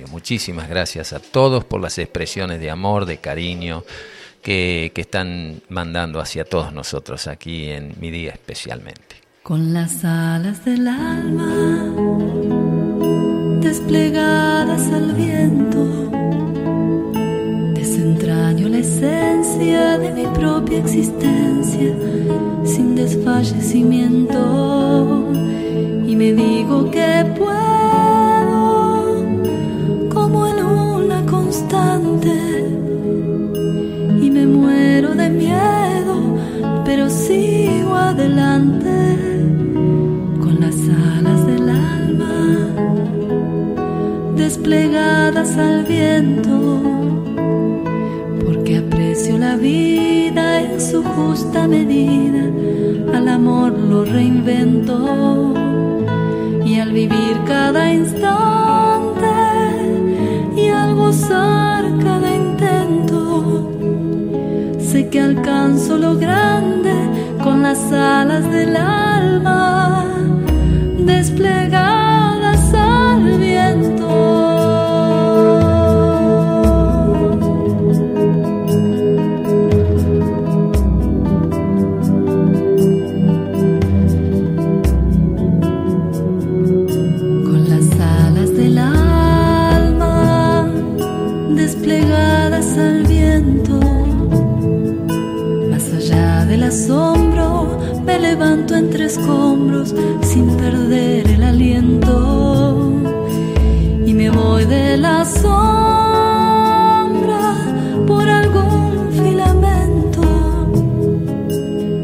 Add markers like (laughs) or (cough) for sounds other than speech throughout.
radio. Muchísimas gracias a todos por las expresiones de amor, de cariño que, que están mandando hacia todos nosotros aquí en mi día especialmente. Con las alas del alma desplegadas al viento, desentraño la esencia de mi propia existencia sin desfallecimiento y me digo que puedo adelante con las alas del alma desplegadas al viento, porque aprecio la vida en su justa medida, al amor lo reinvento y al vivir cada instante y al gozar cada intento, sé que alcanzo lo grande con las alas del alma desplegadas levanto entre escombros sin perder el aliento y me voy de la sombra por algún filamento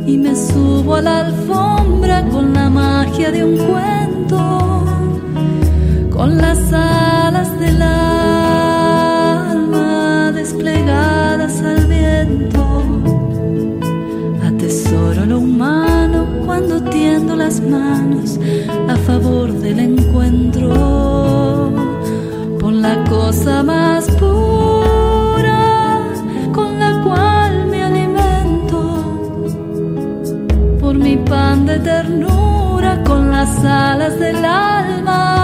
y me subo a la alfombra con la magia de un cuento, con las alas del alma desplegadas al viento. Atesoro lo cuando tiendo las manos a favor del encuentro, por la cosa más pura con la cual me alimento. Por mi pan de ternura con las alas del alma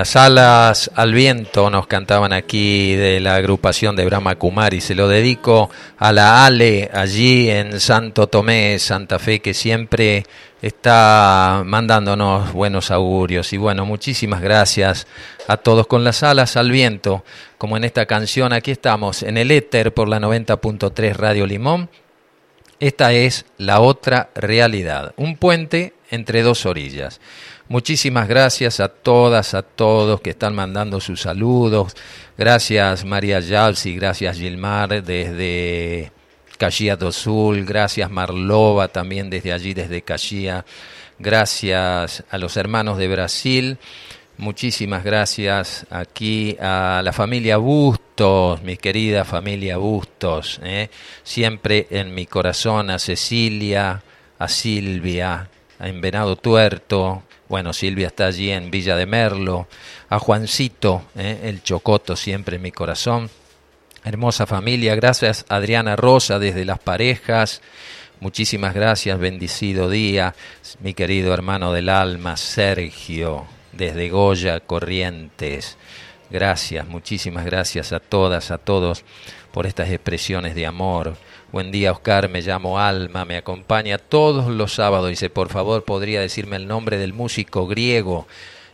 las alas al viento nos cantaban aquí de la agrupación de Brahma Kumari. Se lo dedico a la Ale allí en Santo Tomé, Santa Fe, que siempre está mandándonos buenos augurios. Y bueno, muchísimas gracias a todos con las alas al viento, como en esta canción. Aquí estamos en el éter por la 90.3 Radio Limón. Esta es la otra realidad, un puente entre dos orillas. Muchísimas gracias a todas, a todos que están mandando sus saludos. Gracias María Yalsi, gracias Gilmar desde Caxias do Sul, gracias Marlova también desde allí, desde Caxias. Gracias a los hermanos de Brasil. Muchísimas gracias aquí a la familia Bustos, mi querida familia Bustos. ¿eh? Siempre en mi corazón a Cecilia, a Silvia, en Venado Tuerto, bueno, Silvia está allí en Villa de Merlo, a Juancito, eh, el Chocoto siempre en mi corazón. Hermosa familia, gracias Adriana Rosa desde Las Parejas. Muchísimas gracias, bendecido día, mi querido hermano del alma, Sergio, desde Goya Corrientes. Gracias, muchísimas gracias a todas, a todos por estas expresiones de amor. Buen día, Oscar. Me llamo Alma. Me acompaña todos los sábados. Dice, por favor, podría decirme el nombre del músico griego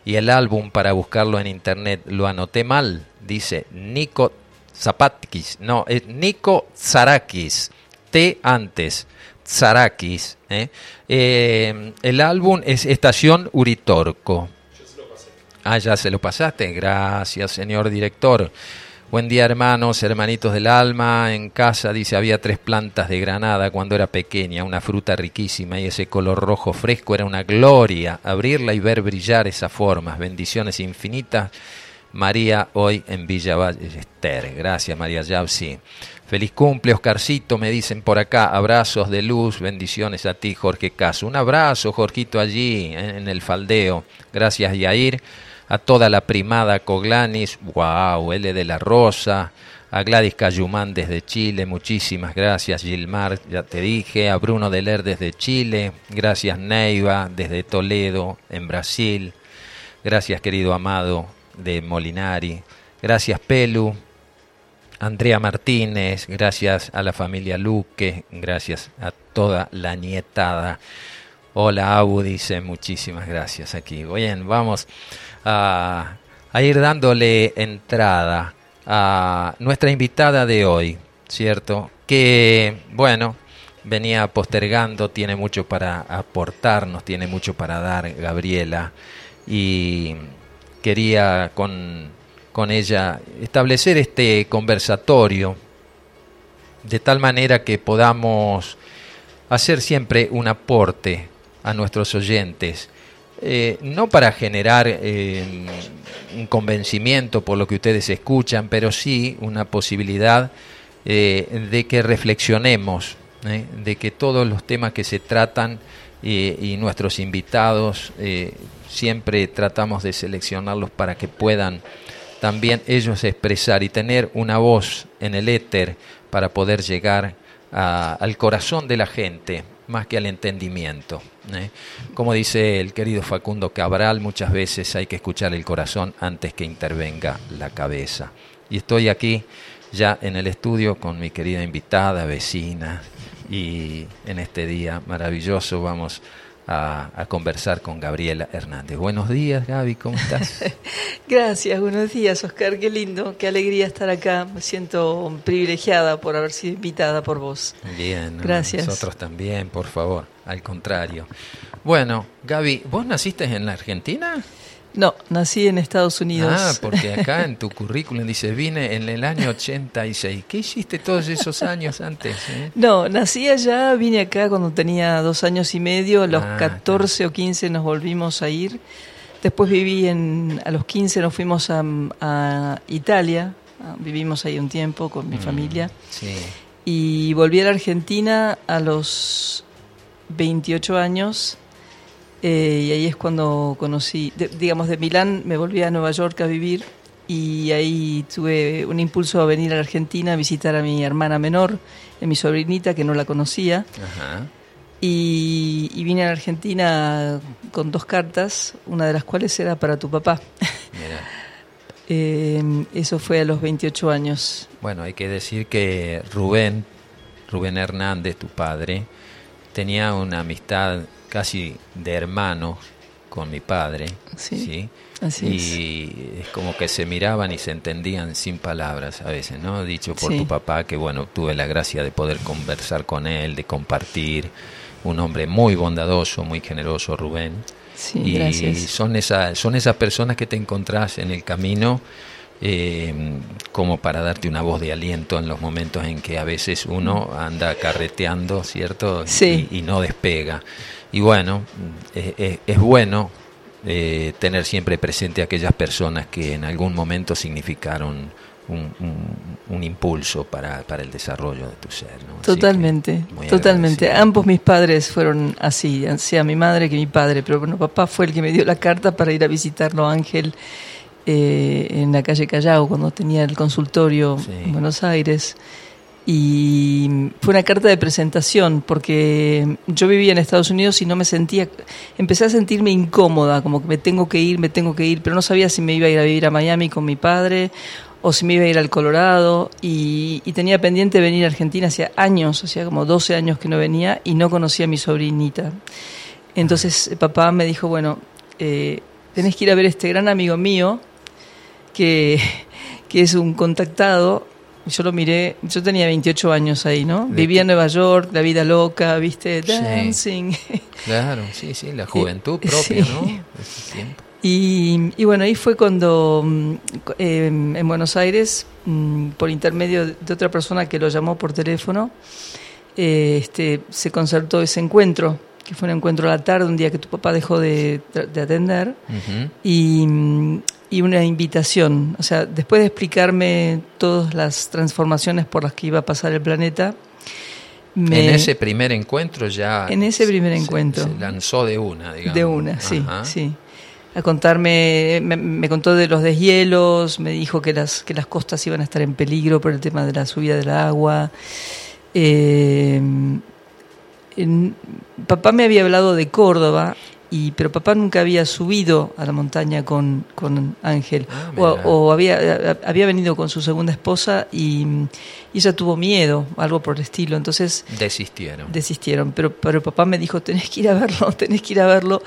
y el álbum para buscarlo en internet. Lo anoté mal. Dice Nico Zapatkis. No, es Nico Zarakis. T antes. Zarakis. ¿eh? Eh, el álbum es Estación Uritorco. Ah, ya se lo pasaste. Gracias, señor director. Buen día hermanos, hermanitos del alma. En casa dice había tres plantas de granada cuando era pequeña, una fruta riquísima y ese color rojo fresco era una gloria. Abrirla y ver brillar esas formas. Bendiciones infinitas. María hoy en Villa Ballester. Gracias María Yausi. Feliz cumple, Oscarcito, me dicen por acá. Abrazos de luz, bendiciones a ti, Jorge Caso. Un abrazo, Jorgito, allí en el faldeo. Gracias, Yair a toda la primada Coglanis, wow, L de la Rosa, a Gladys Cayumán desde Chile, muchísimas gracias. Gilmar, ya te dije, a Bruno Deler desde Chile, gracias. Neiva desde Toledo, en Brasil, gracias querido Amado de Molinari, gracias Pelu, Andrea Martínez, gracias a la familia Luque, gracias a toda la nietada. Hola Abu, dice muchísimas gracias aquí. Bien, vamos a, ir dándole entrada a nuestra invitada de hoy, ¿cierto? Que, bueno, venía postergando, tiene mucho para aportarnos, tiene mucho para dar Gabriela y quería con, con ella establecer este conversatorio de tal manera que podamos hacer siempre un aporte a nuestros oyentes. Eh, no para generar eh, un convencimiento por lo que ustedes escuchan, pero sí una posibilidad eh, de que reflexionemos, de que todos los temas que se tratan y nuestros invitados siempre tratamos de seleccionarlos para que puedan también ellos expresar y tener una voz en el éter para poder llegar al corazón de la gente más que al entendimiento. ¿eh? Como dice el querido Facundo Cabral, muchas veces hay que escuchar el corazón antes que intervenga la cabeza. Y estoy aquí ya en el estudio con mi querida invitada, vecina, y en este día maravilloso vamos a, conversar con Gabriela Hernández. Buenos días, Gaby, ¿cómo estás? (laughs) Gracias, buenos días, Oscar, qué lindo, qué alegría estar acá. Me siento privilegiada por haber sido invitada por vos. Bien, gracias. Nosotros también, por favor, al contrario. Bueno, Gaby, ¿vos naciste en la Argentina? No, nací en Estados Unidos. Ah, porque acá (laughs) en tu currículum dice, vine en el año 86. ¿Qué hiciste todos esos años antes? Eh? No, nací allá, vine acá cuando tenía dos años y medio, a los 14 ah, o 15 nos volvimos a ir. Después viví en, a los 15 nos fuimos a, Italia, ah, vivimos ahí un tiempo con mi mm, familia. Sí. Y volví a la Argentina a los 28 años eh, y ahí es cuando conocí, digamos, de Milán me volví a Nueva York a vivir y ahí tuve un impulso a venir a la Argentina a visitar a mi hermana menor, a mi sobrinita que no la conocía. Y, vine a la Argentina con dos cartas, una de las cuales era para tu papá. (laughs) Eh, eso fue a los 28 años. Bueno, hay que decir que Rubén, Rubén Hernández, tu padre, tenía una amistad casi de hermano con mi padre. Sí. y es. como que se miraban y se entendían sin palabras a veces, ¿no? Dicho por tu papá, que bueno, tuve la gracia de poder conversar con él, de compartir. Un hombre muy bondadoso, muy generoso, Rubén. Sí, y gracias. son, esa, son esas personas que te encontrás en el camino eh, como para darte una voz de aliento en los momentos en que a veces uno anda carreteando, ¿cierto? Sí. Y, y no despega. Y bueno, es, bueno eh, tener siempre presente a aquellas personas que en algún momento significaron un, un- un impulso para, para el desarrollo de tu ser. Totalmente, totalmente. agradecido. Ambos mis padres fueron así, sea mi madre que mi padre, pero bueno, papá fue el que me dio la carta para ir a visitarlo a Ángel eh, en la calle Callao cuando tenía el consultorio Sí. en Buenos Aires. Y fue una carta de presentación porque yo vivía en Estados Unidos y no me sentía, empecé a sentirme incómoda, como que me tengo que ir, me tengo que ir, pero no sabía si me iba a ir a vivir a Miami con mi padre o si me iba a ir al Colorado y, tenía pendiente venir a Argentina hacía años, hacía como 12 años que no venía y no conocía a mi sobrinita. Entonces eh, papá me dijo, bueno, eh, tenés que ir a ver a este gran amigo mío que, (laughs) que es un contactado. Yo lo miré, yo tenía 28 años ahí, ¿no? ¿De Vivía en Nueva York, la vida loca, ¿viste? Sí. Dancing. (laughs) Claro, sí, sí, la juventud propia, sí. ¿no? Ese tiempo. Y, y bueno, ahí fue cuando mm, eh, en Buenos Aires, mm, por intermedio de otra persona que lo llamó por teléfono, eh, este, se concertó ese encuentro, que fue un encuentro a la tarde, un día que tu papá dejó de, de atender, Ujú. y, mm, y una invitación. O sea, después de explicarme todas las transformaciones por las que iba a pasar el planeta, me- En ese primer encuentro ya... En ese primer se- encuentro. Se lanzó de una, digamos. De una, sí, Ajá. sí. A contarme, me, me contó de los deshielos, me dijo que las, que las costas iban a estar en peligro por el tema de la subida del agua. Eh, en- papá me había hablado de Córdoba, y, pero papá nunca había subido a la montaña con, con Ángel. Ah, o, mira. o había, había venido con su segunda esposa y, y ella tuvo miedo, algo por el estilo. Entonces Desistieron. desistieron, pero, pero papá me dijo, tenés que ir a verlo, (laughs) tenés que ir a verlo.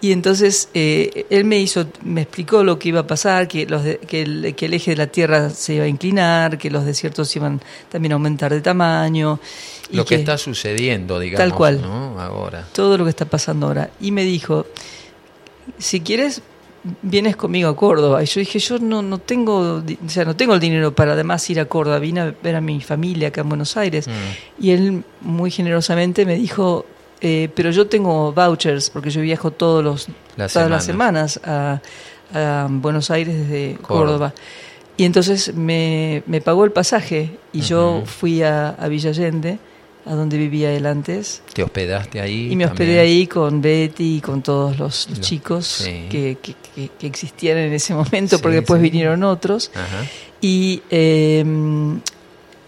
Y entonces eh, él me hizo, me explicó lo que iba a pasar, que, los de- que, el, que el eje de la Tierra se iba a inclinar, que los desiertos iban también a aumentar de tamaño. Lo que, está sucediendo, digamos, Tal cual. ¿no? Ahora. todo lo que está pasando ahora. Y me dijo, si quieres, vienes conmigo a Córdoba. Y yo dije, yo no, no tengo, o sea, no tengo el dinero para además ir a Córdoba. Vine a ver a mi familia acá en Buenos Aires. Mm. Y él muy generosamente me dijo, eh, pero yo tengo vouchers porque yo viajo todos los, Las todas las semanas a, a Buenos Aires desde Córdoba. Córdoba. Y entonces me, me pagó el pasaje y yo fui a, a Villa Allende, a donde vivía él antes. ¿Te hospedaste ahí? Y me hospedé también? ahí con Betty y con todos los, chicos sí. que, que- que- que existían en ese momento, Sí, porque después sí. vinieron otros. Ajá. Y eh,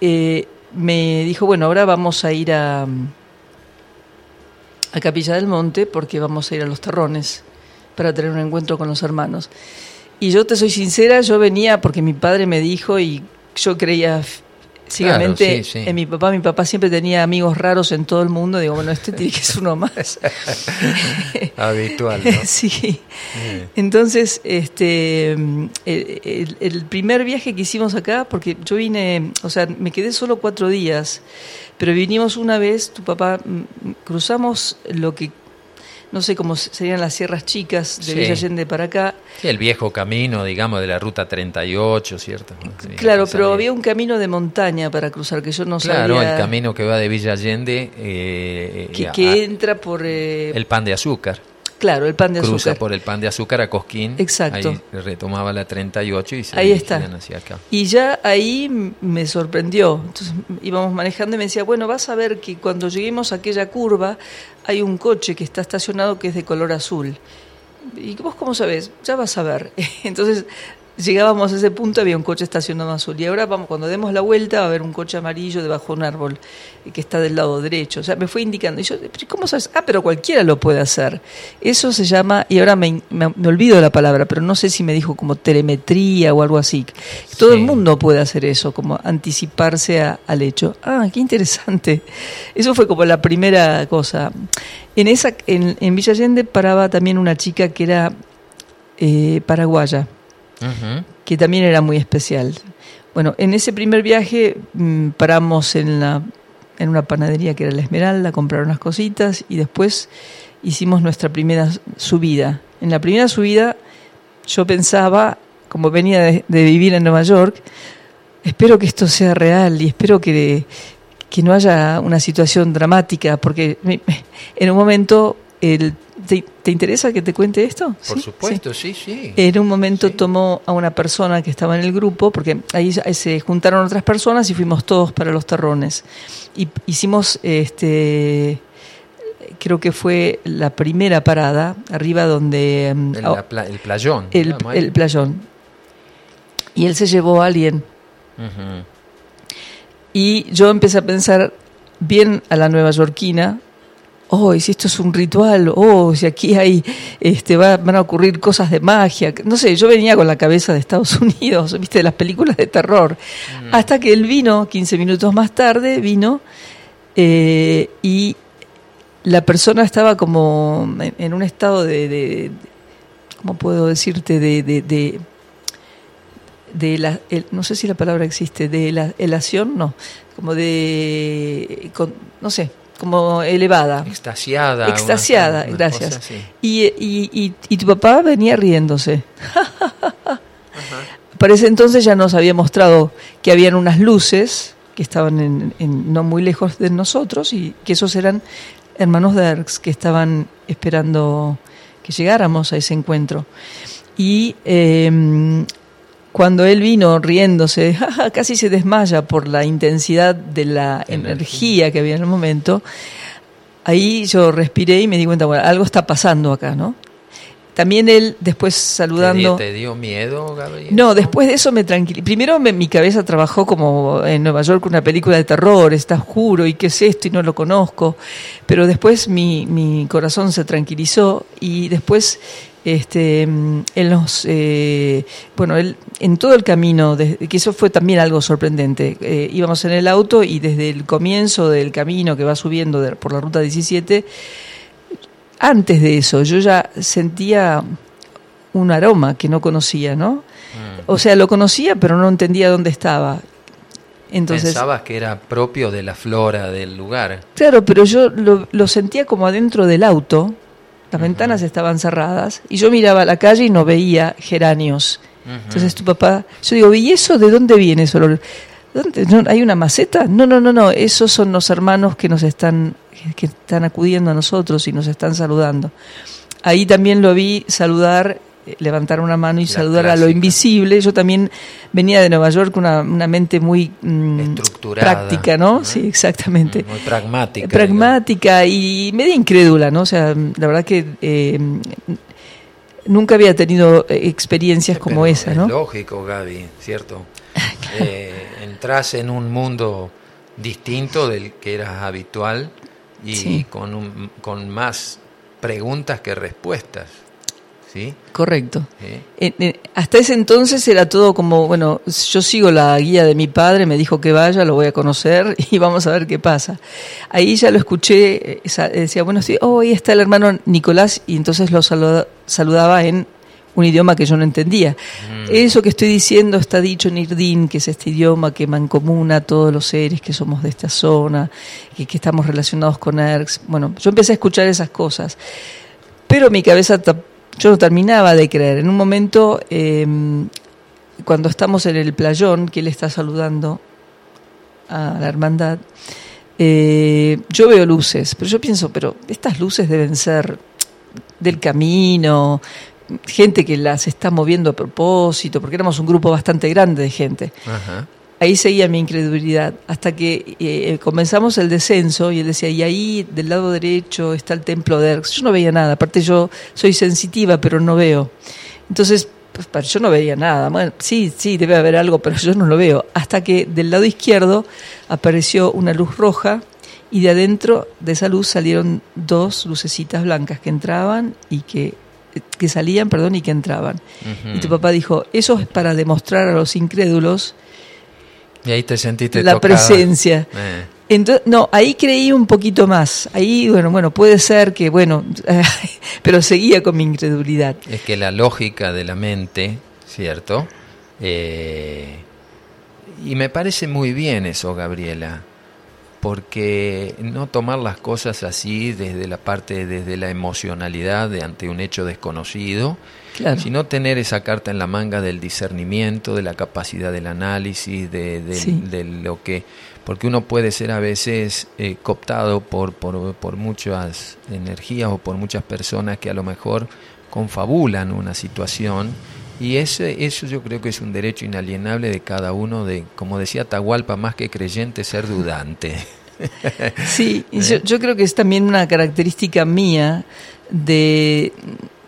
eh, me dijo, bueno, ahora vamos a ir a, a Capilla del Monte porque vamos a ir a los terrones para tener un encuentro con los hermanos. Y yo te soy sincera, yo venía porque mi padre me dijo y yo creía ciegamente Claro, sí, sí. en mi papá. Mi papá siempre tenía amigos raros en todo el mundo. Digo, bueno, este tiene que ser uno más. (laughs) Habitual, ¿no? (laughs) sí. Entonces, este, mm, el, el- primer viaje que hicimos acá, porque yo vine, o sea, me quedé solo cuatro días, pero vinimos una vez, tu papá, mm, cruzamos lo que, no sé cómo serían las sierras chicas de Sí. Villa Allende para acá. Sí, el viejo camino, digamos, de la ruta 38, ¿cierto? Sí, claro, pero había un camino de montaña para cruzar que yo no Claro, sabía. el camino que va de Villa Allende eh, que, a- que entra por. eh, el pan de azúcar. Claro, el pan de Cruza azúcar. por el pan de azúcar a Cosquín. Exacto. Ahí retomaba la 38 y se Ahí está. hacia acá. Y ya ahí me sorprendió. Entonces íbamos manejando y me decía, bueno, vas a ver que cuando lleguemos a aquella curva hay un coche que está estacionado que es de color azul. ¿Y vos cómo sabés? Ya vas a ver. (laughs) Entonces llegábamos a ese punto, había un coche estacionado azul. Y ahora vamos, cuando demos la vuelta va a haber un coche amarillo debajo de un árbol eh, que está del lado derecho. O sea, me fue indicando. Y yo, "¿Pero ¿cómo sabes? Ah, pero cualquiera lo puede hacer. Eso se llama, y ahora me, me- me olvido de la palabra, pero no sé si me dijo como telemetría o algo así. Todo el mundo puede hacer eso, como anticiparse a- al hecho. Ah, qué interesante. Eso fue como la primera cosa. En esa, en, en Villa Allende paraba también una chica que era eh, paraguaya Que también era muy especial. Bueno, en ese primer viaje mm, paramos en, la, en una panadería que era La Esmeralda, comprar unas cositas y después hicimos nuestra primera subida. En la primera subida yo pensaba, como venía de, vivir en Nueva York, espero que esto sea real y espero que, que no haya una situación dramática, porque en un momento el ¿Te, interesa que te cuente esto? Por supuesto, sí, sí. En un momento tomó a una persona que estaba en el grupo, porque ahí, se juntaron otras personas y fuimos todos para los terrones. Y hicimos, este, creo que fue la primera parada, arriba donde... Mm, el, el playón. El, el, playón. Y él se llevó a alguien. Y yo empecé a pensar bien a la nueva yorkina, oh, si esto es un ritual, oh, si aquí hay, este, van a ocurrir cosas de magia. No sé, yo venía con la cabeza de Estados (laughs) Unidos, viste, de las películas de terror. Mm. Hasta que él vino, 15 minutos más tarde, vino eh, y la persona estaba como en, un estado de, ¿cómo puedo decirte? De, de, de, la, no sé si la palabra existe, de la elación, no, como de, no sé, como elevada. Extasiada. Extasiada, gracias. Y, y, y, tu papá venía riéndose. Para ese entonces ya nos había mostrado que habían unas luces que estaban en, no muy lejos de nosotros y que esos eran hermanos Derks que estaban esperando que llegáramos a ese encuentro. Y eh, cuando él vino riéndose, (laughs) casi se desmaya por la intensidad de la energía. que había en el momento, ahí yo respiré y me di cuenta, bueno, algo está pasando acá, ¿no? También él después saludando... ¿Te dio miedo, Gabriel? No, después de eso me tranquilizó. Primero mi cabeza trabajó como en Nueva York una película de terror, está oscuro y qué es esto y no lo conozco. Pero después mi, mi corazón se tranquilizó y después este, en los, eh, bueno, él, en todo el camino, que eso fue también algo sorprendente, eh, íbamos en el auto y desde el comienzo del camino que va subiendo por la ruta 17, antes de eso yo ya sentía un aroma que no conocía, ¿no? Mm. O sea, lo conocía pero no entendía dónde estaba. Entonces, Pensabas que era propio de la flora del lugar. Claro, pero yo lo, lo sentía como adentro del auto las ventanas estaban cerradas y yo miraba a la calle y no veía geranios. Entonces tu papá, yo digo, ¿y eso de dónde viene ese olor? ¿Dónde? ¿Hay una maceta? No, no, no, no, esos son los hermanos que nos están, que están acudiendo a nosotros y nos están saludando. Ahí también lo vi saludar levantar una mano y saludar a lo invisible. Yo también venía de Nueva York con una, una mente muy mm, práctica, ¿no? Sí, exactamente. Muy pragmática. Pragmática y media incrédula, ¿no? O sea, la verdad que eh, nunca había tenido eh, experiencias como esa, ¿no? lógico, Gaby, ¿cierto? (laughs) eh, entras en un mundo distinto del que era habitual y con, un, con más preguntas que respuestas. ¿Sí? Correcto. hasta ese entonces era todo como, bueno, yo sigo la guía de mi padre, me dijo que vaya, lo voy a conocer (laughs) y vamos a ver qué pasa. Ahí ya lo escuché, decía, bueno, sí, oh, ahí está el hermano Nicolás y entonces lo saludaba en un idioma que yo no entendía. Mm. Eso que estoy diciendo está dicho en Irdín, que es este idioma que mancomuna a todos los seres que somos de esta zona, que, que estamos relacionados con ERX. Bueno, yo empecé a escuchar esas cosas, pero mi cabeza yo no terminaba de creer. En un momento, em, cuando estamos en el playón, que él está saludando a la hermandad, eh, yo veo luces, pero yo pienso, pero estas luces deben ser del camino, gente que las está moviendo a propósito, porque éramos un grupo bastante grande de gente. Ajá ahí seguía mi incredulidad, hasta que eh, comenzamos el descenso y él decía, y ahí del lado derecho está el templo de Erx. Yo no veía nada, aparte yo soy sensitiva, pero no veo. Entonces, pues, yo no veía nada. Bueno, sí, sí, debe haber algo, pero yo no lo veo. Hasta que del lado izquierdo apareció una luz roja y de adentro de esa luz salieron dos lucecitas blancas que entraban y que que salían, perdón, y que entraban. Y tu papá dijo, eso es para demostrar a los incrédulos y ahí te sentiste La presencia. Eh. Entonces, no, ahí creí un poquito más. Ahí, bueno, bueno, puede ser que, bueno, (laughs) pero seguía con mi incredulidad. Es que la lógica de la mente, ¿cierto? Eh, y me parece muy bien eso, Gabriela, porque no tomar las cosas así desde la parte, desde la emocionalidad de ante un hecho desconocido, sino tener esa carta en la manga del discernimiento, de la capacidad del análisis, de, de, lo que, porque uno puede ser a veces eh, cooptado por, por, por muchas energías o por muchas personas que a lo mejor confabulan una situación y ese, eso yo creo que es un derecho inalienable de cada uno de, como decía Tahualpa, más que creyente, ser dudante. (laughs) Sí, yo, yo creo que es también una característica mía de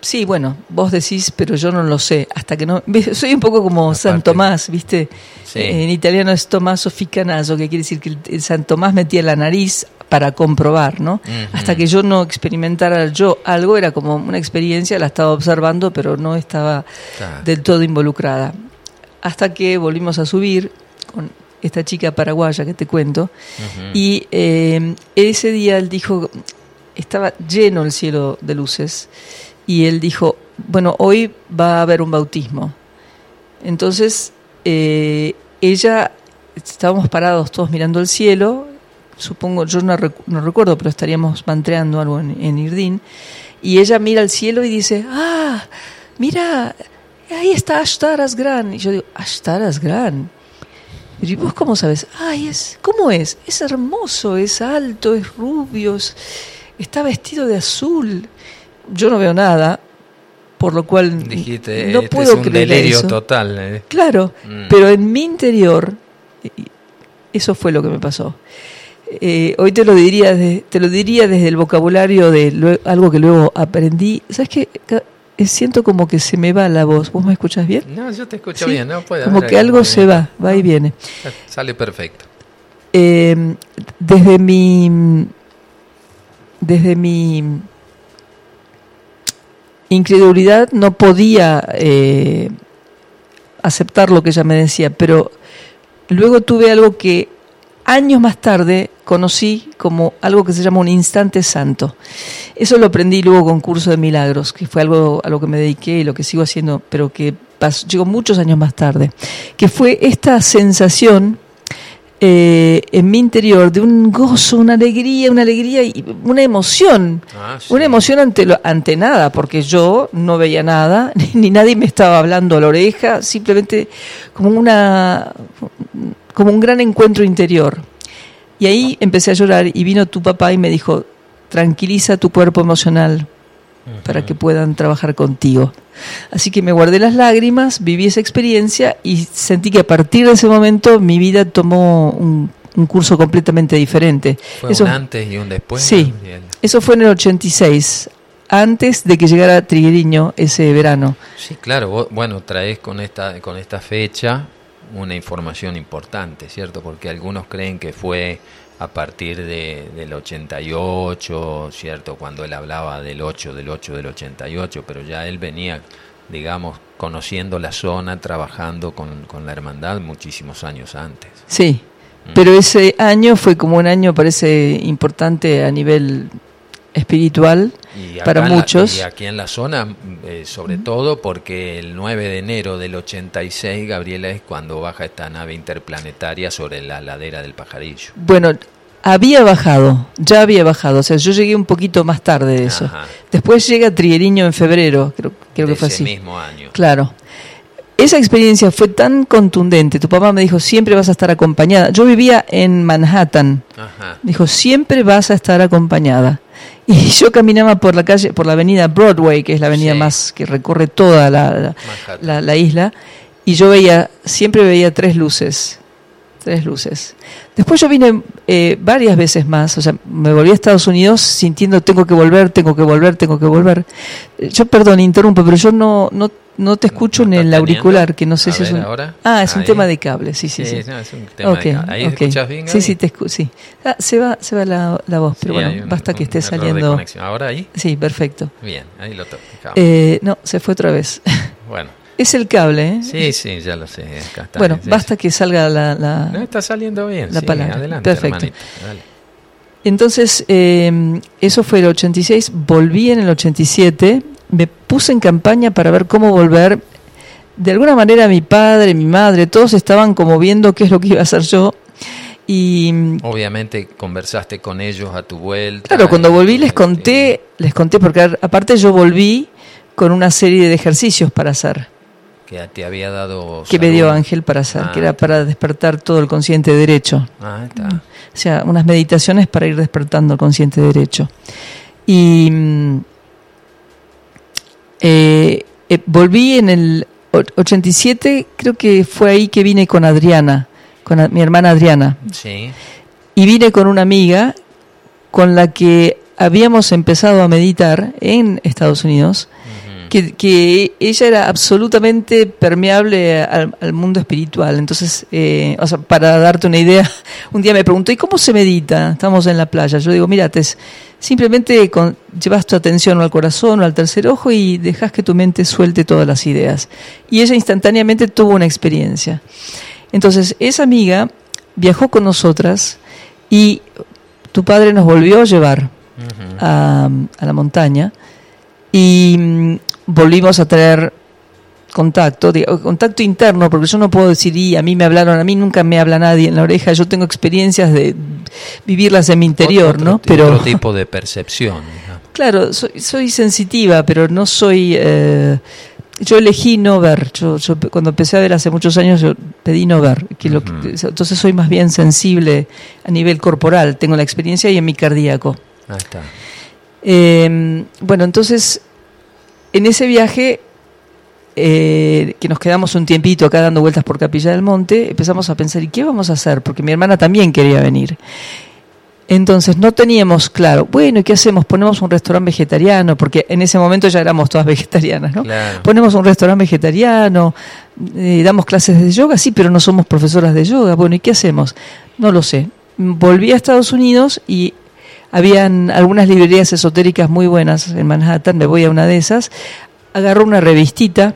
Sí, bueno, vos decís, pero yo no lo sé. Hasta que no. (laughs) Soy un poco como San Tomás, ¿viste? En italiano es Tommaso Ficanaso, que quiere decir que el, San Tomás metía la nariz para comprobar, ¿no? Hasta que yo no experimentara yo algo, era como una experiencia, la estaba observando, pero no estaba del todo involucrada. Hasta que volvimos a subir con esta chica paraguaya que te cuento, y eh, ese día él dijo, estaba lleno el cielo de luces y él dijo, bueno, hoy va a haber un bautismo. Entonces, eh, ella, estábamos parados todos mirando el cielo, supongo, yo no, recuerdo, pero estaríamos mantreando algo en, Irdín, y ella mira al cielo y dice, ah, mira, ahí está Ashtaras Gran. Y yo digo, Ashtaras Gran. Y vos cómo sabes? Ay, es, ¿cómo es? Es hermoso, es alto, es rubio, está vestido de azul yo no veo nada, por lo cual Dijiste, no este puedo es un delirio total. Eh. Claro, mm. pero en mi interior eso fue lo que me pasó. Eh, hoy te lo diría te lo diría desde el vocabulario de algo que luego aprendí. ¿Sabes qué? Eh, siento como que se me va la voz. ¿Vos me escuchas bien? No, yo te escucho bien, no puede Como que algo se va, va y viene. Sale perfecto. desde mi desde mi incredulidad no podía eh, aceptar lo que ella me decía, pero luego tuve algo que años más tarde conocí como algo que se llama un instante santo. Eso lo aprendí luego con curso de milagros, que fue algo a lo que me dediqué y lo que sigo haciendo, pero que llegó muchos años más tarde, que fue esta sensación eh, en mi interior de un gozo, una alegría, una alegría y una emoción. Ah, una emoción ante, lo, ante nada, porque yo no veía nada, (laughs) ni, nadie me estaba hablando a la oreja, simplemente como, una, como un gran encuentro interior. Y ahí empecé a llorar y vino tu papá y me dijo, tranquiliza tu cuerpo emocional para que puedan trabajar contigo. Así que me guardé las lágrimas, viví esa experiencia y sentí que a partir de ese momento mi vida tomó un, curso completamente diferente. Fue un antes y un después. Sí, eso fue en el 86, antes de que llegara Trigueriño ese verano. Sí, claro, bueno, traes con esta, con esta fecha una información importante, ¿cierto? Porque algunos creen que fue a partir de, del 88, ¿cierto? Cuando él hablaba del 8, del 8, del 88, pero ya él venía, digamos, conociendo la zona, trabajando con, con la hermandad muchísimos años antes. Sí, mm. pero ese año fue como un año, parece importante a nivel espiritual para muchos. y aquí en la zona, eh, sobre todo porque el 9 de enero del 86, Gabriela, es cuando baja esta nave interplanetaria sobre la ladera del pajarillo. Bueno, había bajado, ya había bajado, o sea, yo llegué un poquito más tarde de eso. Después llega Trigueriño en febrero, creo, creo que fue así. mismo año. Claro. Esa experiencia fue tan contundente. Tu papá me dijo, siempre vas a estar acompañada. Yo vivía en Manhattan. Dijo, siempre vas a estar acompañada. Y yo caminaba por la calle, por la avenida Broadway, que es la avenida más que recorre toda la, la, isla, y yo veía, siempre veía tres luces, tres luces. Después yo vine eh, varias veces más, o sea, me volví a Estados Unidos sintiendo tengo que volver, tengo que volver, tengo que volver. Yo, perdón, interrumpo, pero yo no, no no te escucho en el auricular, que no sé si es un... Ah, es un tema de cable, sí, sí, sí. es un tema de cable. ¿Ahí escuchas bien? Sí, sí, te escucho, sí. Ah, se va, se va la, la voz, pero bueno, basta que esté saliendo... ¿Ahora ahí? Sí, perfecto. Bien, ahí lo toco. Eh, no, se fue otra vez. (laughs) Bueno. Es el cable, ¿eh? Sí, sí, ya lo sé. está, bueno, basta que salga la, la... No, está saliendo bien, la sí, palabra. Adelante, Perfecto. Dale. Entonces, eh, eso fue el 86, volví en el 87, me puse en campaña para ver cómo volver de alguna manera mi padre, mi madre, todos estaban como viendo qué es lo que iba a hacer yo. Y obviamente conversaste con ellos a tu vuelta. Claro, cuando volví les conté, les conté porque aparte yo volví con una serie de ejercicios para hacer. Que te había dado. Que me dio Ángel para hacer, que era ah, para despertar todo el consciente derecho. Ah, está. O sea, unas meditaciones para ir despertando el consciente derecho. Y mm, eh, eh, volví en el 87, creo que fue ahí que vine con Adriana, con mi hermana Adriana. Sí. Y vine con una amiga con la que habíamos empezado a meditar en Estados Unidos que, ella era absolutamente permeable al, mundo espiritual. Entonces, eh, o sea, para darte una idea, (laughs) un día me preguntó, ¿y cómo se medita? Estamos en la playa. Yo digo, mira, simplemente llevas tu atención al corazón o al tercer ojo y dejas que tu mente suelte todas las ideas. Y ella instantáneamente tuvo una experiencia. Entonces, esa amiga viajó con nosotras y tu padre nos volvió a llevar a, a la montaña y mm, volvimos a tener contacto, contacto interno, porque yo no puedo decir, y a mí me hablaron, a mí nunca me habla nadie en la oreja, yo tengo experiencias de vivirlas en mi interior, ¿no? Pero otro tipo de percepción. (laughs) Claro, soy, soy sensitiva, pero no soy... Eh, yo elegí no ver, yo, cuando empecé a ver hace muchos años, yo pedí no ver, que lo, entonces soy más bien sensible a nivel corporal, tengo la experiencia y en mi cardíaco. Ahí está. Eh, bueno, entonces en ese viaje, eh, que nos quedamos un tiempito acá dando vueltas por Capilla del Monte, empezamos a pensar, ¿y qué vamos a hacer? Porque mi hermana también quería venir. Entonces no teníamos claro, bueno, ¿y qué hacemos? Ponemos un restaurante vegetariano, porque en ese momento ya éramos todas (laughs) vegetarianas, ¿no? Ponemos un restaurante vegetariano, eh, damos clases de yoga, sí, pero no somos profesoras de yoga. Bueno, ¿y qué hacemos? No lo sé. Volví a Estados Unidos y habían algunas librerías esotéricas muy buenas en Manhattan, me voy a una de esas, agarró una revistita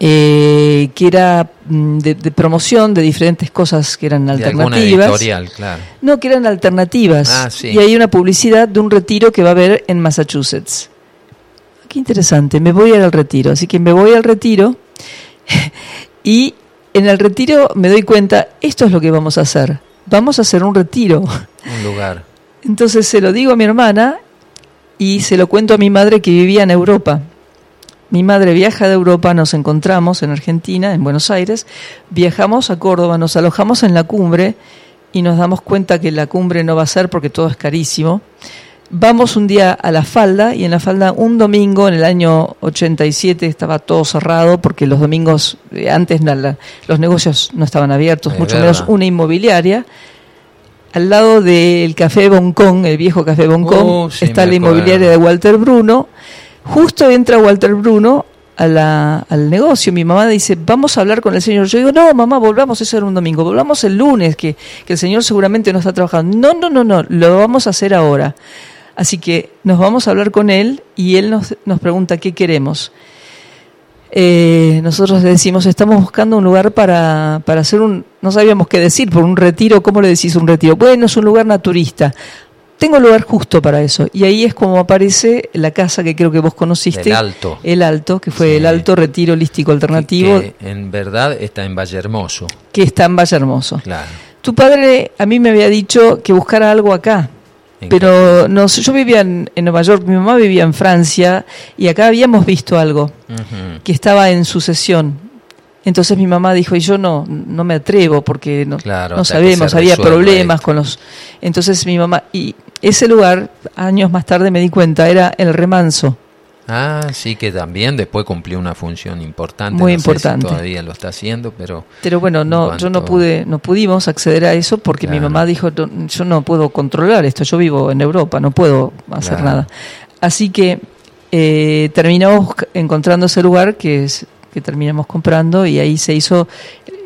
eh, que era mm, de, promoción de diferentes cosas que eran alternativas. editorial, claro. No, que eran alternativas. Ah, y hay una publicidad de un retiro que va a haber en Massachusetts. Qué interesante, me voy al retiro. Así que me voy al retiro (laughs) y en el retiro me doy cuenta, esto es lo que vamos a hacer. Vamos a hacer un retiro. Un lugar. Entonces se lo digo a mi hermana y se lo cuento a mi madre que vivía en Europa. Mi madre viaja de Europa, nos encontramos en Argentina, en Buenos Aires, viajamos a Córdoba, nos alojamos en la cumbre y nos damos cuenta que la cumbre no va a ser porque todo es carísimo. Vamos un día a la falda y en la falda un domingo en el año 87 estaba todo cerrado porque los domingos eh, antes los negocios no estaban abiertos, mucho menos una inmobiliaria al lado del Café Boncón, el viejo Café Boncón, oh, está la inmobiliaria de Walter Bruno. Justo entra Walter Bruno al negocio. Mi mamá dice, vamos a hablar con el señor. Yo digo, no, mamá, volvamos, a hacer un domingo, volvamos el lunes, que, que el señor seguramente no está trabajando. No, no, no, no, lo vamos a hacer ahora. Así que nos vamos a hablar con él y él nos, nos pregunta qué queremos eh, nosotros le decimos, estamos buscando un lugar para, para hacer un, no sabíamos qué decir, por un retiro, ¿cómo le decís un retiro? Bueno, es un lugar naturista. Tengo lugar justo para eso. Y ahí es como aparece la casa que creo que vos conociste. El Alto. El Alto, que fue el Alto Retiro Holístico Alternativo. Que, en verdad está en Valle Hermoso. Que está en Valle Hermoso. Claro. Tu padre a mí me había dicho que buscara algo acá. Pero no, yo vivía en, Nueva York, mi mamá vivía en Francia y acá habíamos visto algo que estaba en sucesión. Entonces mi mamá dijo, y yo no, no me atrevo porque no, no sabemos, había problemas con los... Entonces mi mamá, y ese lugar, años más tarde me di cuenta, era el remanso. Ah, sí, que también después cumplió una función importante. Muy importante. todavía lo está haciendo, pero. Pero bueno, no, yo no pude, no pudimos acceder a eso porque mi mamá dijo, yo no puedo controlar esto, yo vivo en Europa, no puedo hacer nada. Así que eh, terminamos encontrando ese lugar que es que terminamos comprando y ahí se hizo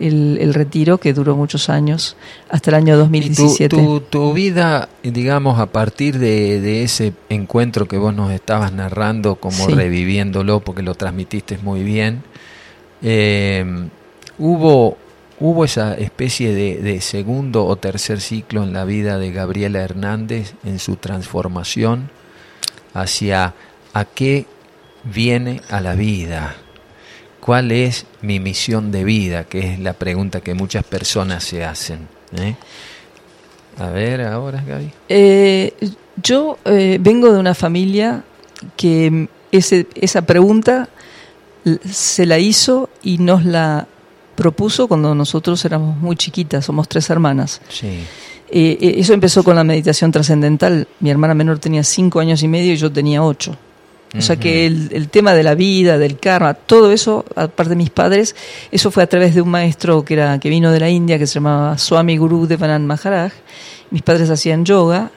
el, retiro que duró muchos años, hasta el año 2017. Tu, tu, vida, digamos, a partir de, ese encuentro que vos nos estabas narrando, como reviviéndolo, porque lo transmitiste muy bien, eh, hubo, hubo esa especie de, de segundo o tercer ciclo en la vida de Gabriela Hernández en su transformación hacia a qué viene a la vida ¿Cuál es mi misión de vida? Que es la pregunta que muchas personas se hacen. ¿eh? A ver, ahora, Gaby. Eh, yo eh, vengo de una familia que ese, esa pregunta se la hizo y nos la propuso cuando nosotros éramos muy chiquitas, somos tres hermanas. Sí. Eh, eso empezó con la meditación trascendental. Mi hermana menor tenía cinco años y medio y yo tenía ocho. O sea que el, el, tema de la vida, del karma, todo eso, aparte de mis padres, eso fue a través de un maestro que era que vino de la India, que se llamaba Swami Guru Devanand Maharaj. Mis padres hacían yoga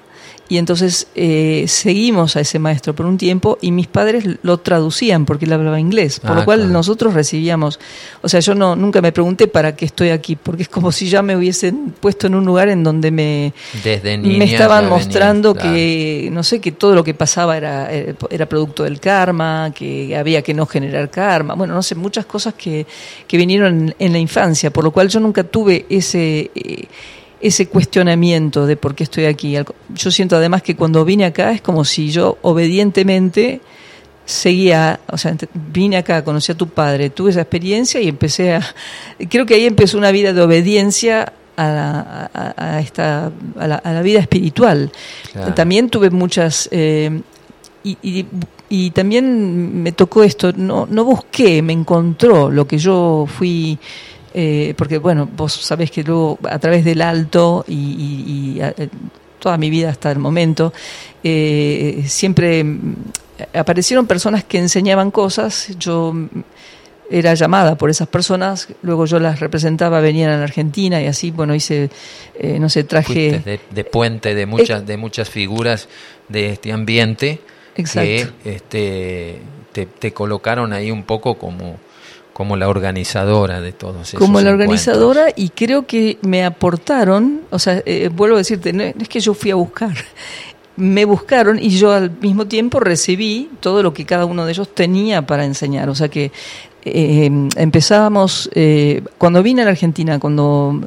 y entonces eh, seguimos a ese maestro por un tiempo y mis padres lo traducían porque él hablaba inglés, por Ah, lo cual claro. nosotros recibíamos, o sea, yo no nunca me pregunté para qué estoy aquí, porque es como si ya me hubiesen puesto en un lugar en donde me, Desde niña me estaban mostrando claro. que, no sé, que todo lo que pasaba era, eh, era producto del karma, que había que no generar karma, bueno, no sé, muchas cosas que, que vinieron en, en la infancia, por lo cual yo nunca tuve ese... eh, ese cuestionamiento de por qué estoy aquí. Yo siento además que cuando vine acá es como si yo obedientemente seguía, o sea, vine acá, conocí a tu padre, tuve esa experiencia y empecé a, creo que ahí empezó una vida de obediencia a, la- a- a esta, a la, a la vida espiritual. Claro. También tuve muchas, eh, y, y- y también me tocó esto, no, no busqué, me encontró lo que yo fui, eh, porque bueno, vos sabés que luego a través del alto y, y- y, eh, toda mi vida hasta el momento, eh, siempre mm, aparecieron personas que enseñaban cosas, yo mm, era llamada por esas personas, luego yo las representaba, venían a la Argentina y así, bueno, hice, eh, no sé, traje... De, de puente de muchas, de muchas figuras de este ambiente Exacto. que este, te, te colocaron ahí un poco como, como la organizadora de todos esos como la encuentros. organizadora y creo que me aportaron, o sea, eh, vuelvo a decirte, no es que yo fui a buscar, me buscaron y yo al mismo tiempo recibí todo lo que cada uno de ellos tenía para enseñar, o sea que eh, empezábamos, eh, cuando vine a la Argentina, cuando,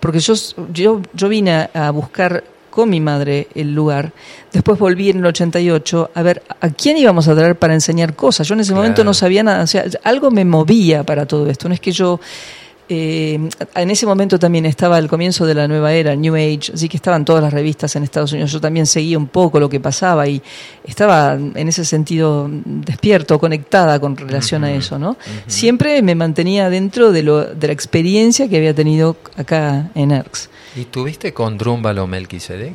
porque yo, yo, yo vine a, a buscar con mi madre el lugar. Después volví en el 88 a ver a quién íbamos a traer para enseñar cosas. Yo en ese momento no sabía nada, o sea, algo me movía para todo esto. No es que yo eh, en ese momento también estaba el comienzo de la nueva era, New Age, así que estaban todas las revistas en Estados Unidos. Yo también seguía un poco lo que pasaba y estaba en ese sentido despierto, conectada con relación a eso, ¿no? Siempre me mantenía dentro de, lo, de la experiencia que había tenido acá en ERX. ¿Y tuviste con Drúmbalo Melquisedec?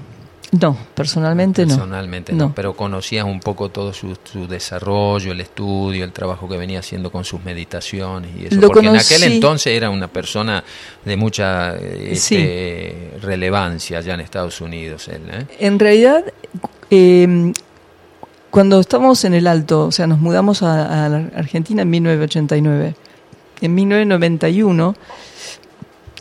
No, personalmente no. Personalmente no. Pero conocías un poco todo su, su desarrollo, el estudio, el trabajo que venía haciendo con sus meditaciones y eso. Lo Porque en aquel entonces era una persona de mucha Sí. este, relevancia allá en Estados Unidos. Él, ¿eh? En realidad, eh, cuando estábamos en el Alto, o sea, nos mudamos a, a Argentina en 1989. En 1991,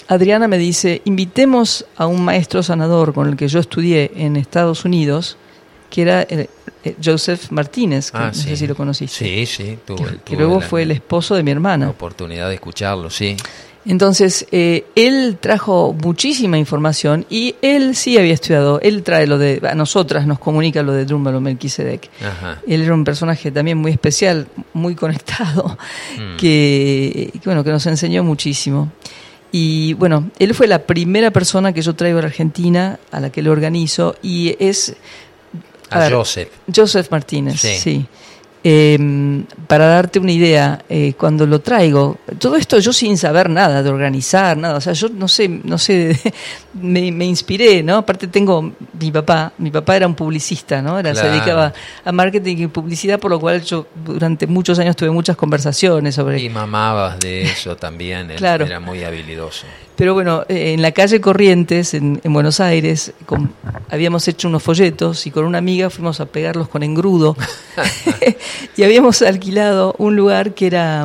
Adriana me dice, invitemos a un maestro sanador con el que yo estudié en Estados Unidos, que era eh, Joseph Martínez, que Ah, no sí. sé si lo conociste. Sí, sí, tuve, Que, que luego la- fue el esposo de mi la hermana. oportunidad de escucharlo, sí. Entonces, eh, él trajo muchísima información y él sí había estudiado, él trae lo de, a nosotras nos comunica lo de Drúmbalo Melquisedec. Ajá. Él era un personaje también muy especial, muy conectado, Mm. que, que, bueno, que nos enseñó muchísimo. Y bueno, él fue la primera persona que yo traigo a la Argentina, a la que le organizo, y es A ver, Joseph. Joseph Martínez, Sí. sí. Eh, para darte una idea, eh, cuando lo traigo, todo esto yo sin saber nada de organizar, nada, o sea, yo no sé, no sé, (laughs) me, me inspiré, ¿no? Aparte tengo mi papá, mi papá era un publicista, ¿no? Era, Claro. Se dedicaba a marketing y publicidad, por lo cual yo durante muchos años tuve muchas conversaciones sobre... Y mamabas de eso también. Él Claro. era muy habilidoso. Pero bueno, eh, en la calle Corrientes, en, en Buenos Aires, con- habíamos hecho unos folletos y con una amiga fuimos a pegarlos con engrudo. (laughs) (laughs) y habíamos alquilado un lugar que era.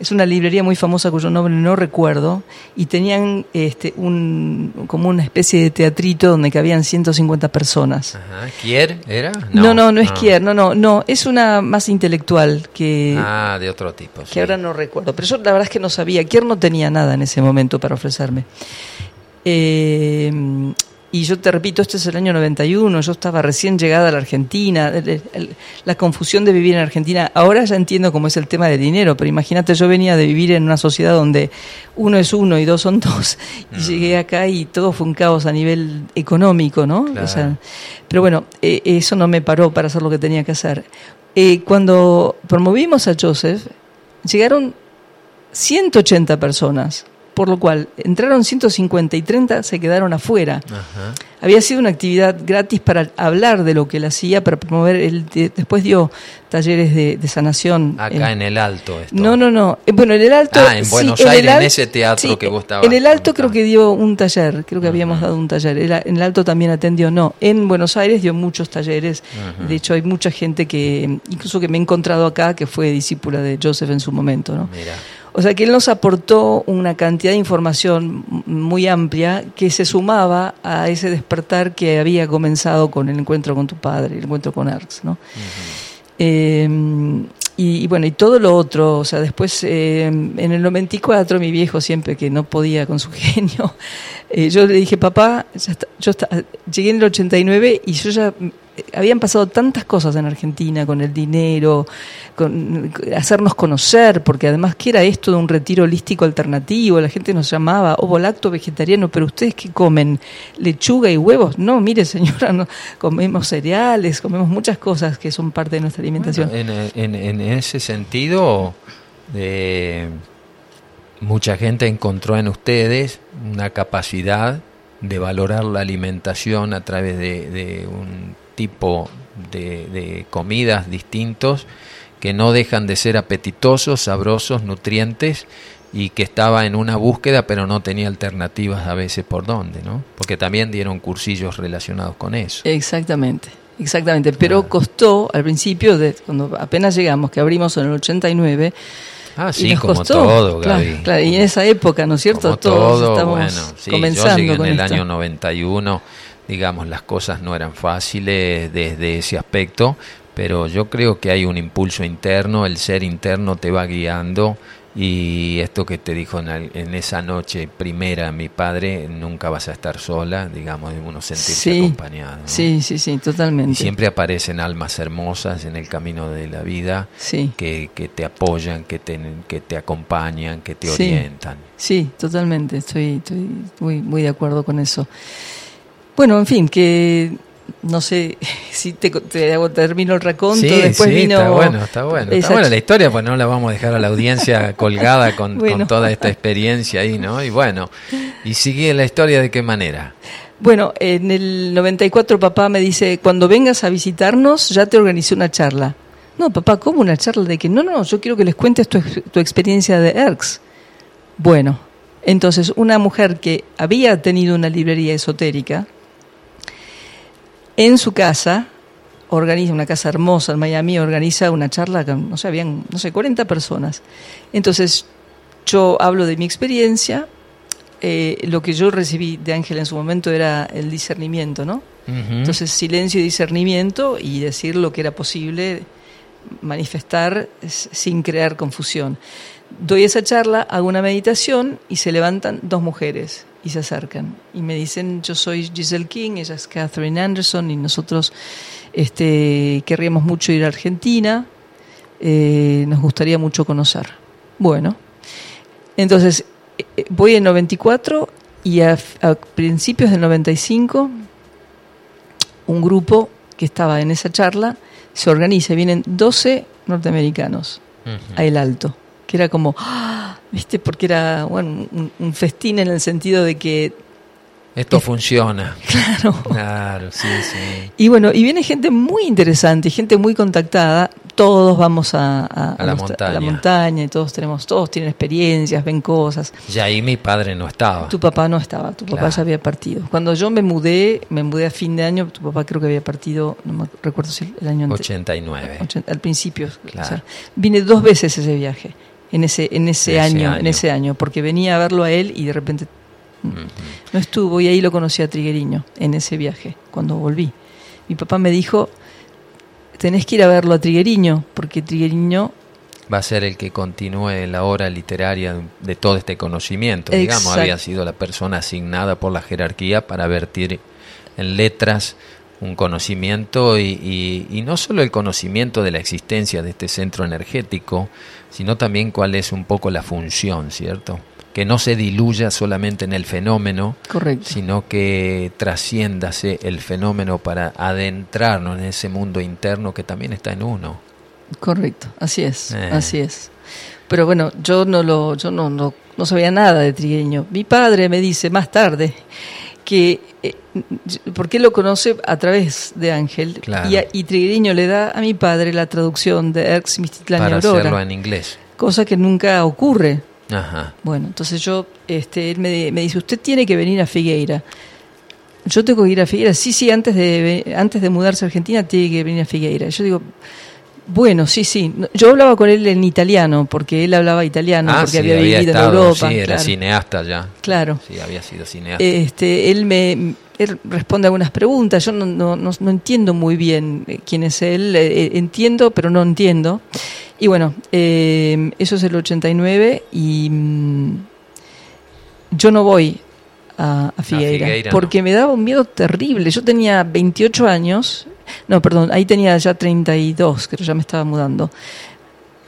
Es una librería muy famosa cuyo nombre no recuerdo. Y tenían este, un, como una especie de teatrito donde cabían 150 personas. Ajá. ¿Kier era? No, no, no, es Kier, no, no, no. Es una más intelectual que. Ah, de otro tipo. que ahora no recuerdo. Pero yo la verdad es que no sabía. Kier no tenía nada en ese momento para ofrecerme. Eh, Y yo te repito, este es el año 91, yo estaba recién llegada a la Argentina, la confusión de vivir en Argentina. Ahora ya entiendo cómo es el tema del dinero, pero imagínate, yo venía de vivir en una sociedad donde uno es uno y dos son dos, y llegué acá y todo fue un caos a nivel económico, ¿no? pero bueno, eh, eso no me paró para hacer lo que tenía que hacer. Eh, cuando promovimos a Joseph, llegaron 180 personas por lo cual entraron 150 y 30 se quedaron afuera. Había sido una actividad gratis para hablar de lo que él hacía, para promover, el, después dio talleres de, sanación. Acá en, el Alto. Esto. No, no, no. Eh, bueno, en el Alto. Ah, en Buenos Aires, en, ese teatro que vos estabas. En el Alto creo que dio un taller, creo que habíamos dado un taller. En el Alto también atendió, no. En Buenos Aires dio muchos talleres. De hecho, hay mucha gente que, incluso que me he encontrado acá, que fue discípula de Joseph en su momento, ¿no? Mira. O sea que él nos aportó una cantidad de información muy amplia que se sumaba a ese despertar que había comenzado con el encuentro con tu padre, el encuentro con Arx, ¿no? Eh, y, bueno, y todo lo otro, o sea, después eh, en el 94 mi viejo siempre que no podía con su (laughs) genio, eh, yo le dije, papá, yo llegué en el 89 y yo ya habían pasado tantas cosas en Argentina con el dinero, con hacernos conocer, porque además, ¿qué era esto de un retiro holístico alternativo? La gente nos llamaba ovolacto vegetariano, pero ustedes qué comen? ¿Lechuga y huevos? No, mire señora, no, comemos cereales, comemos muchas cosas que son parte de nuestra alimentación. en, ese sentido, eh, mucha gente encontró en ustedes una capacidad de valorar la alimentación a través de un tipo de, comidas distintos que no dejan de ser apetitosos, sabrosos, nutrientes y que estaba en una búsqueda pero no tenía alternativas a veces por dónde, ¿no? Porque también dieron cursillos relacionados con eso. Exactamente, exactamente, pero costó al principio, de, cuando apenas llegamos, que abrimos en el 89, Ah, sí, como todo, Gaby. Claro, y en esa época, ¿no es cierto? Todos todo, estamos bueno, sí, comenzando yo llegué en el año 91 digamos, las cosas no eran fáciles desde ese aspecto, pero yo creo que hay un impulso interno, el ser interno te va guiando y esto que te dijo en, esa noche primera mi padre, nunca vas a estar sola, digamos, uno sentirse acompañado. Sí, sí, sí, totalmente. Y siempre aparecen almas hermosas en el camino de la vida que, que, te apoyan, que te, que te acompañan, que te orientan. Sí, totalmente, estoy, estoy muy, muy de acuerdo con eso. Bueno, en fin, que no sé (laughs) si te, termino el raconto. Sí, después sí, Está bueno, está bueno. Está buena la historia, pues no la vamos a dejar a la audiencia (laughs) colgada con, con, toda esta experiencia ahí, ¿no? Y bueno, ¿y sigue la historia de qué manera? Bueno, en el 94 papá me dice, cuando vengas a visitarnos ya te organicé una charla. No, papá, ¿cómo una charla de que? No, no, yo quiero que les cuentes tu, tu experiencia de ERX. Bueno, entonces una mujer que había tenido una librería esotérica, en su casa, organiza una casa hermosa en Miami, organiza una charla con, no sé, habían, no sé, 40 personas. Entonces, yo hablo de mi experiencia, eh, lo que yo recibí de Ángel en su momento era el discernimiento, ¿no? Entonces, silencio y discernimiento y decir lo que era posible manifestar sin crear confusión. Doy esa charla, hago una meditación y se levantan dos mujeres y se acercan. Y me dicen, yo soy Giselle King, ella es Catherine Anderson y nosotros este, querríamos mucho ir a Argentina, eh, nos gustaría mucho conocer. Bueno, entonces eh, voy en 94 y a, principios del 95 un grupo que estaba en esa charla se organiza, vienen 12 norteamericanos a El Alto, que era como... ¡ah! ¿viste? Porque era bueno, un, festín en el sentido de que... Esto funciona. (laughs) Claro. Claro, sí, sí. Y bueno, y viene gente muy interesante, gente muy contactada. Todos vamos a, la, montaña. a la, montaña. y todos tenemos, todos tienen experiencias, ven cosas. Y ahí mi padre no estaba. Tu papá no estaba, tu papá ya había partido. Cuando yo me mudé, me mudé a fin de año, tu papá creo que había partido, no me recuerdo si el año 89. al principio. Claro. vine dos veces ese viaje en ese, en ese, año, en ese año, porque venía a verlo a él y de repente no estuvo y ahí lo conocí a Trigueriño en ese viaje, cuando volví. Mi papá me dijo, tenés que ir a verlo a Trigueriño, porque Trigueriño va a ser el que continúe la obra literaria de, de todo este conocimiento. Digamos, había sido la persona asignada por la jerarquía para vertir en letras un conocimiento y, y, no solo el conocimiento de la existencia de este centro energético, sino también cuál es un poco la función, ¿cierto? Que no se diluya solamente en el fenómeno, sino que trasciéndase el fenómeno para adentrarnos en ese mundo interno que también está en uno. Correcto, así es, eh. así es. Pero bueno, yo no lo, yo no, no, no sabía nada de trigueño. Mi padre me dice más tarde que porque lo conoce a través de Ángel y, le da a mi padre la traducción de Erx Mistitlán Para hacerlo en inglés. Cosa que nunca ocurre. Ajá. Bueno, entonces yo, este, él me, me, dice, usted tiene que venir a Figueira. Yo tengo que ir a Figueira. Sí, sí, antes de, antes de mudarse a Argentina tiene que venir a Figueira. Yo digo, bueno, sí, sí. Yo hablaba con él en italiano, porque él hablaba italiano, ah, porque había, vivido en Europa. Sí, era cineasta ya. Claro. Sí, había sido cineasta. Este, él me él responde algunas preguntas. Yo no, no, no, entiendo muy bien eh, quién es él. Eh, eh, entiendo, pero no entiendo. Y bueno, eso es el 89 y mm, yo no voy a, Figueira, porque me daba un miedo terrible. Yo tenía 28 años no, perdón, ahí tenía ya 32, creo ya me estaba mudando.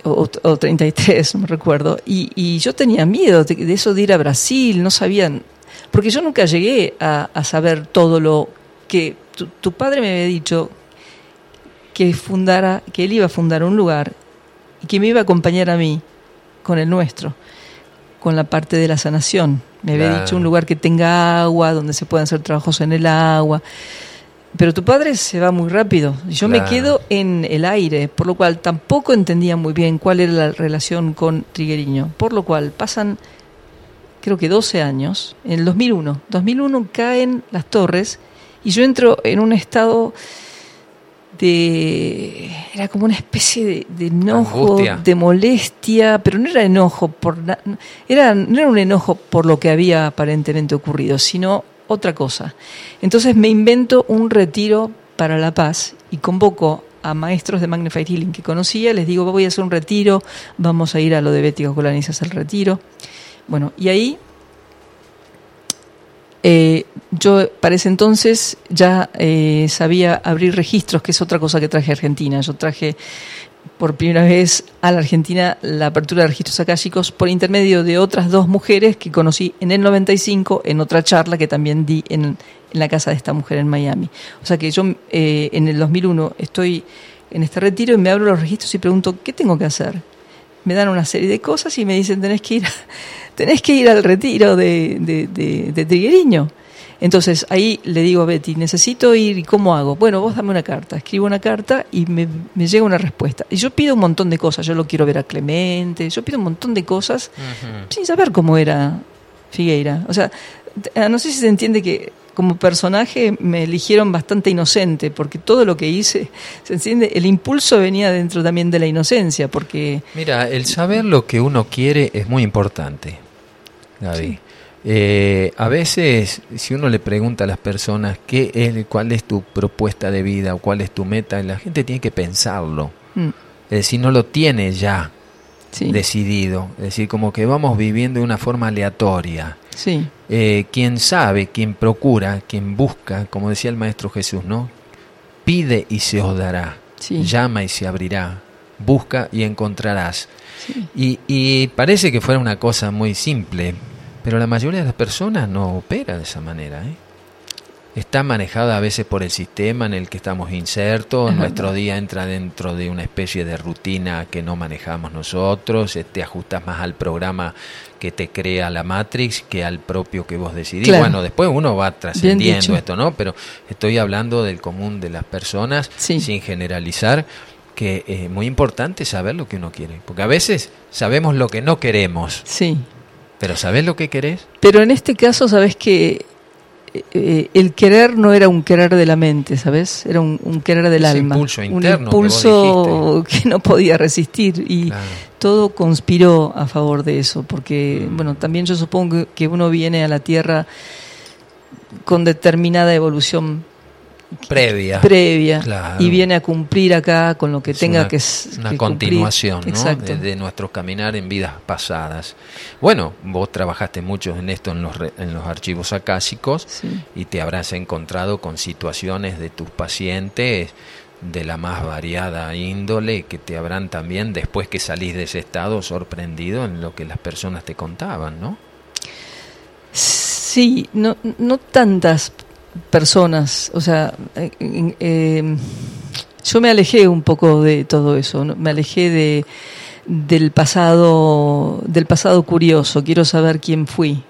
O, o 33, no me recuerdo. Y, y yo tenía miedo de, eso de ir a Brasil, no sabían. Porque yo nunca llegué a, saber todo lo que. Tu, padre me había dicho que fundara, que él iba a fundar un lugar y que me iba a acompañar a mí con el nuestro, con la parte de la sanación. Me había dicho un lugar que tenga agua, donde se puedan hacer trabajos en el agua. Pero tu padre se va muy rápido. Yo me quedo en el aire, por lo cual tampoco entendía muy bien cuál era la relación con Trigueriño. Por lo cual pasan, creo que 12 años. En el 2001, 2001 caen las torres y yo entro en un estado de era como una especie de, enojo, de molestia, pero no era enojo por era no era un enojo por lo que había aparentemente ocurrido, sino otra cosa. Entonces me invento un retiro para la paz y convoco a maestros de Magnified Healing que conocía, les digo, voy a hacer un retiro, vamos a ir a lo de Betty Colanis a hacer el retiro. Bueno, y ahí eh, yo para ese entonces ya eh, sabía abrir registros, que es otra cosa que traje a Argentina. Yo traje por primera vez a la Argentina la apertura de registros akáshicos por intermedio de otras dos mujeres que conocí en el 95 en otra charla que también di en, la casa de esta mujer en Miami. O sea que yo eh, en el 2001 estoy en este retiro y me abro los registros y pregunto, ¿qué tengo que hacer? Me dan una serie de cosas y me dicen, tenés que ir, tenés que ir al retiro de, de, de, de Trigueriño. Entonces ahí le digo a Betty, necesito ir, ¿y cómo hago? Bueno, vos dame una carta. Escribo una carta y me, llega una respuesta. Y yo pido un montón de cosas. Yo lo quiero ver a Clemente, yo pido un montón de cosas sin saber cómo era Figueira. O sea, ah, no sé si se entiende que como personaje me eligieron bastante inocente, porque todo lo que hice, se entiende, el impulso venía dentro también de la inocencia, porque... Mira, el saber lo que uno quiere es muy importante, Gaby. Eh, a veces, si uno le pregunta a las personas qué es, cuál es tu propuesta de vida o cuál es tu meta, la gente tiene que pensarlo. Mm. Es decir, no lo tiene ya decidido. Es decir, como que vamos viviendo de una forma aleatoria. Sí. Eh, quien sabe, quien procura, quien busca, como decía el Maestro Jesús, ¿no? Pide y se os dará. Llama y se abrirá. Busca y encontrarás. Y, y parece que fuera una cosa muy simple, pero la mayoría de las personas no opera de esa manera. ¿eh? Está manejada a veces por el sistema en el que estamos insertos, nuestro día entra dentro de una especie de rutina que no manejamos nosotros, te este, ajustas más al programa que te crea la Matrix que al propio que vos decidís. Bueno, después uno va trascendiendo esto, ¿no? Pero estoy hablando del común de las personas, sin generalizar, que es muy importante saber lo que uno quiere, porque a veces sabemos lo que no queremos. Sí. Pero ¿sabes lo que querés? Pero en este caso, ¿sabes que eh, el querer no era un querer de la mente, ¿sabes? Era un, querer del alma. Impulso interno un impulso que, no podía resistir y todo conspiró a favor de eso, porque, mm. bueno, también yo supongo que uno viene a la Tierra con determinada evolución previa. Previa. Y viene a cumplir acá con lo que tenga que que Una continuación De, nuestro caminar en vidas pasadas. Bueno, vos trabajaste mucho en esto en los, en los archivos acásicos y te habrás encontrado con situaciones de tus pacientes de la más variada índole que te habrán también, después que salís de ese estado, sorprendido en lo que las personas te contaban, ¿no? Sí, no, no tantas personas, o sea, eh, eh, yo me alejé un poco de todo eso, me alejé de del pasado del pasado curioso quiero saber quién fui.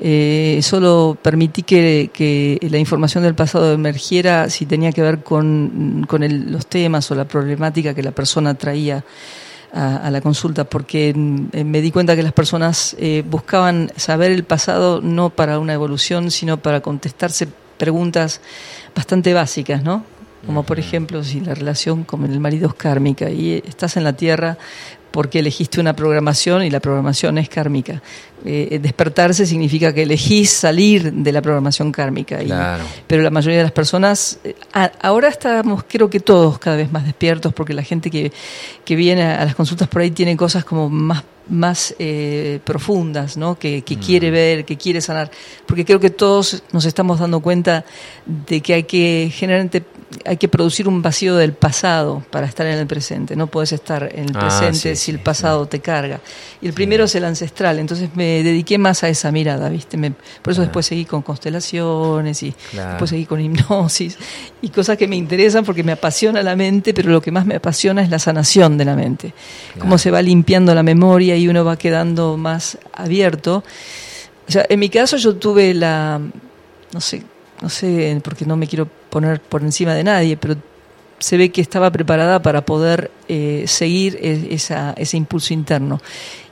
Eh, solo permití que, la información del pasado emergiera si tenía que ver con, los temas o la problemática que la persona traía a, la consulta porque mm, me di cuenta que las personas eh, buscaban saber el pasado no para una evolución sino para contestarse preguntas bastante básicas no como por ejemplo si la relación con el marido es kármica y estás en la tierra porque elegiste una programación y la programación es kármica. Eh, despertarse significa que elegís salir de la programación kármica. pero la mayoría de las personas, eh, ahora estamos creo que todos cada vez más despiertos porque la gente que, que viene a las consultas por ahí tiene cosas como más más eh, profundas, ¿no? que, que quiere mm. ver, que quiere sanar, porque creo que todos nos estamos dando cuenta de que hay que generalmente hay que producir un vacío del pasado para estar en el presente. No puedes estar en el ah, presente si el pasado te carga. Y el primero es el ancestral. Entonces me dediqué más a esa mirada, ¿viste? por eso después seguí con constelaciones y después seguí con hipnosis y cosas que me interesan porque me apasiona la mente, pero lo que más me apasiona es la sanación de la mente. Cómo se va limpiando la memoria y uno va quedando más abierto. O sea, en mi caso yo tuve la, no sé, no sé, porque no me quiero poner por encima de nadie, pero se ve que estaba preparada para poder eh, seguir e, esa, ese impulso interno.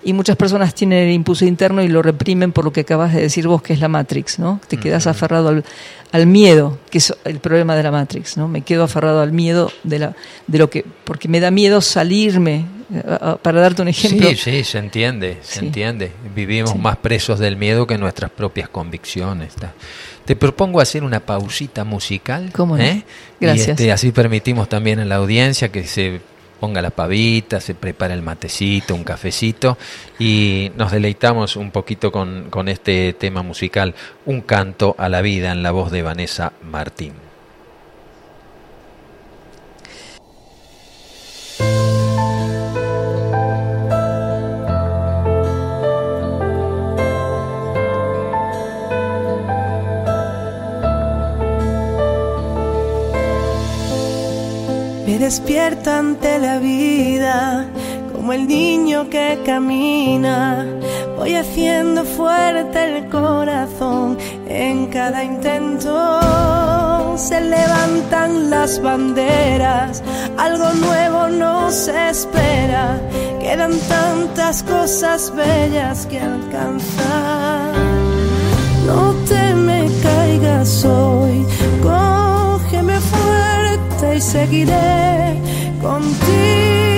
Y muchas personas tienen el impulso interno y lo reprimen por lo que acabas de decir vos, que es la Matrix, ¿no? Te quedas aferrado al, al, miedo, que es el problema de la Matrix, ¿no? Me quedo aferrado al miedo de, la, de lo que, porque me da miedo salirme, para darte un ejemplo. Sí, sí, se entiende, se entiende. Vivimos más presos del miedo que nuestras propias convicciones. Te propongo hacer una pausita musical. ¿Cómo ¿eh? Gracias. Y este, así permitimos también a la audiencia que se ponga la pavita, se prepara el matecito, un cafecito y nos deleitamos un poquito con, con este tema musical, Un canto a la vida en la voz de Vanessa Martín. Despierta ante la vida, como el niño que camina. Voy haciendo fuerte el corazón en cada intento. Se levantan las banderas, algo nuevo nos espera. Quedan tantas cosas bellas que alcanzar. No te me caigas hoy, seguiré contigo.